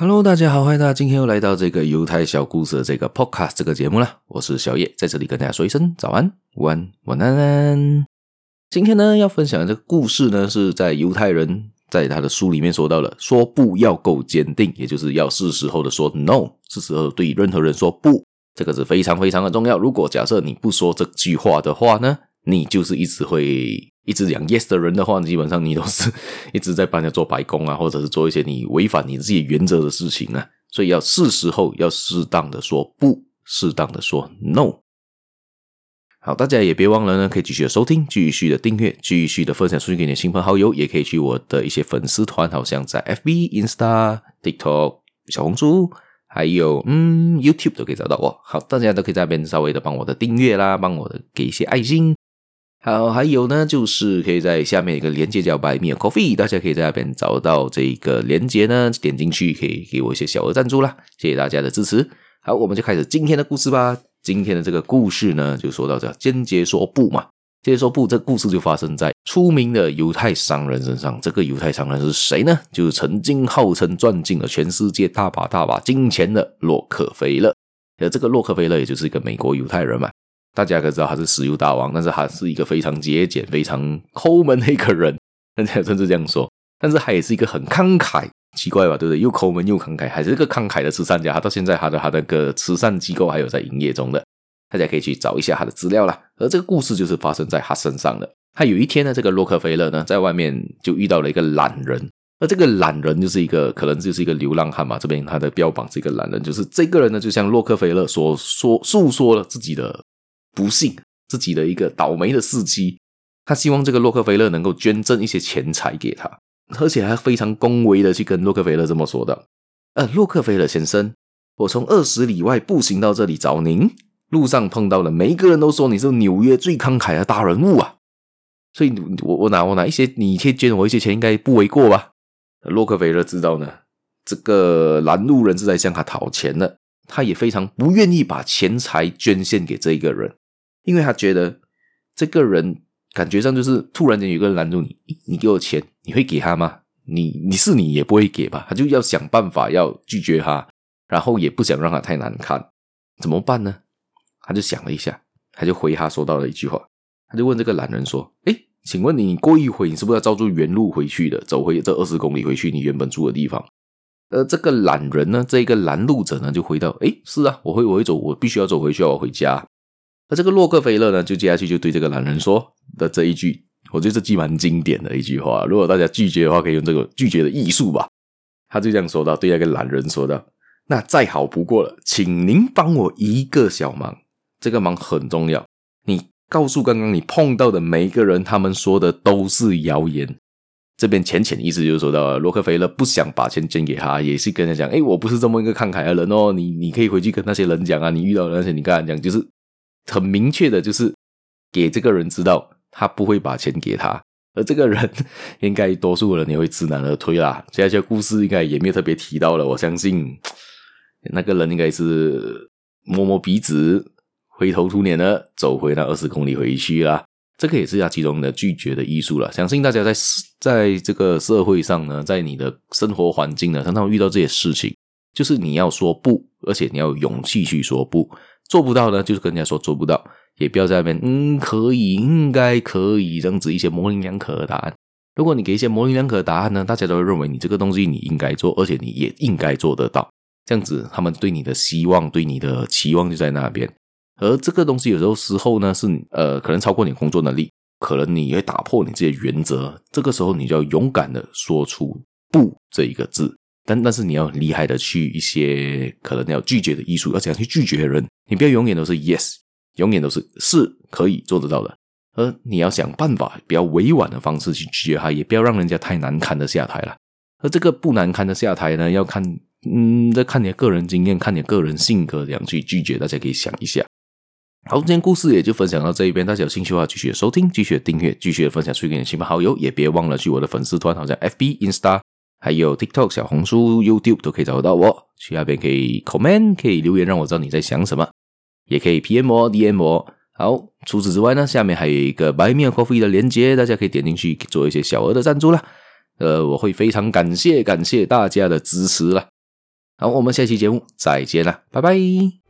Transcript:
Hello，大家好，欢迎大家今天又来到这个犹太小故事的这个 Podcast 这个节目了。我是小叶，在这里跟大家说一声早安、午安、晚安。今天呢，要分享的这个故事呢，是在犹太人在他的书里面说到了，说不要够坚定，也就是要是时候的说 no，是时候对任何人说不，这个是非常非常的重要。如果假设你不说这句话的话呢，你就是一直会。一直讲 yes 的人的话，基本上你都是 一直在帮人家做白工啊，或者是做一些你违反你自己原则的事情啊。所以要是时候要适当的说不，适当的说 no。好，大家也别忘了呢，可以继续的收听，继续的订阅，继续的分享出去给你的亲朋好友，也可以去我的一些粉丝团，好像在 FB、Insta、TikTok、小红书，还有嗯 YouTube 都可以找到我。好，大家都可以在那边稍微的帮我的订阅啦，帮我的给一些爱心。好，还有呢，就是可以在下面一个连接叫 Buy Me a Coffee，大家可以在那边找到这个连接呢，点进去可以给我一些小额赞助啦，谢谢大家的支持。好，我们就开始今天的故事吧。今天的这个故事呢，就说到这坚决说不嘛，坚决说不，这故事就发生在出名的犹太商人身上。这个犹太商人是谁呢？就是曾经号称赚进了全世界大把大把金钱的洛克菲勒。呃，这个洛克菲勒也就是一个美国犹太人嘛。大家可知道他是石油大王，但是他是一个非常节俭、非常抠门的一个人，人家甚至这样说。但是他也是一个很慷慨，奇怪吧？对不对？又抠门又慷慨，还是一个慷慨的慈善家。他到现在他的他的个慈善机构还有在营业中的，大家可以去找一下他的资料啦。而这个故事就是发生在他身上的。他有一天呢，这个洛克菲勒呢，在外面就遇到了一个懒人，而这个懒人就是一个可能就是一个流浪汉嘛。这边他的标榜是一个懒人，就是这个人呢，就像洛克菲勒所说诉说了自己的。不幸自己的一个倒霉的事迹，他希望这个洛克菲勒能够捐赠一些钱财给他，而且还非常恭维的去跟洛克菲勒这么说的：“呃，洛克菲勒先生，我从二十里外步行到这里找您，路上碰到了每一个人都说你是纽约最慷慨的大人物啊，所以我我拿我拿一些，你可以捐我一些钱，应该不为过吧？”洛克菲勒知道呢，这个拦路人是在向他讨钱的，他也非常不愿意把钱财捐献给这一个人。因为他觉得这个人感觉上就是突然间有个人拦住你，你给我钱，你会给他吗？你你是你也不会给吧？他就要想办法要拒绝他，然后也不想让他太难看，怎么办呢？他就想了一下，他就回他说到了一句话，他就问这个懒人说：“诶，请问你过一会你是不是要照住原路回去的，走回这二十公里回去你原本住的地方？”而这个懒人呢，这个拦路者呢就回到：“诶，是啊，我会我会走，我必须要走回去，我回家。”那这个洛克菲勒呢，就接下去就对这个懒人说的这一句，我觉得这句蛮经典的一句话。如果大家拒绝的话，可以用这个拒绝的艺术吧。他就这样说到，对那个懒人说道：“那再好不过了，请您帮我一个小忙，这个忙很重要。你告诉刚刚你碰到的每一个人，他们说的都是谣言。”这边浅浅的意思就是说到，洛克菲勒不想把钱捐给他，也是跟他讲：“诶，我不是这么一个慷慨的人哦，你你可以回去跟那些人讲啊，你遇到的那些，你跟他讲，就是。”很明确的，就是给这个人知道，他不会把钱给他，而这个人应该多数人也会知难而退啦。接下来故事应该也没有特别提到了，我相信那个人应该是摸摸鼻子，灰头土脸的走回那二十公里回去啦。这个也是他其中的拒绝的艺术了。相信大家在在这个社会上呢，在你的生活环境呢，常常遇到这些事情，就是你要说不，而且你要有勇气去说不。做不到呢，就是跟人家说做不到，也不要在那边嗯，可以，应该可以这样子一些模棱两可的答案。如果你给一些模棱两可的答案呢，大家都会认为你这个东西你应该做，而且你也应该做得到。这样子，他们对你的希望、对你的期望就在那边。而这个东西有时候时候呢，是呃，可能超过你工作能力，可能你会打破你自己的原则。这个时候，你就要勇敢的说出“不”这一个字。但但是你要很厉害的去一些可能要拒绝的艺术，要怎样去拒绝人？你不要永远都是 yes，永远都是是可以做得到的。而你要想办法比较委婉的方式去拒绝他，也不要让人家太难堪的下台了。而这个不难堪的下台呢，要看嗯，再看你的个人经验，看你个人性格怎样去拒绝。大家可以想一下。好，今天故事也就分享到这一边，大家有兴趣的话，继续收听，继续订阅，继续分享出去给你的亲朋好友，也别忘了去我的粉丝团，好像 FB、Insta。还有 TikTok、小红书、YouTube 都可以找得到我，去那边可以 comment，可以留言让我知道你在想什么，也可以 PM 我、DM 我。好，除此之外呢，下面还有一个 Buy Me a Coffee 的链接，大家可以点进去做一些小额的赞助啦。呃，我会非常感谢感谢大家的支持啦。好，我们下期节目再见了，拜拜。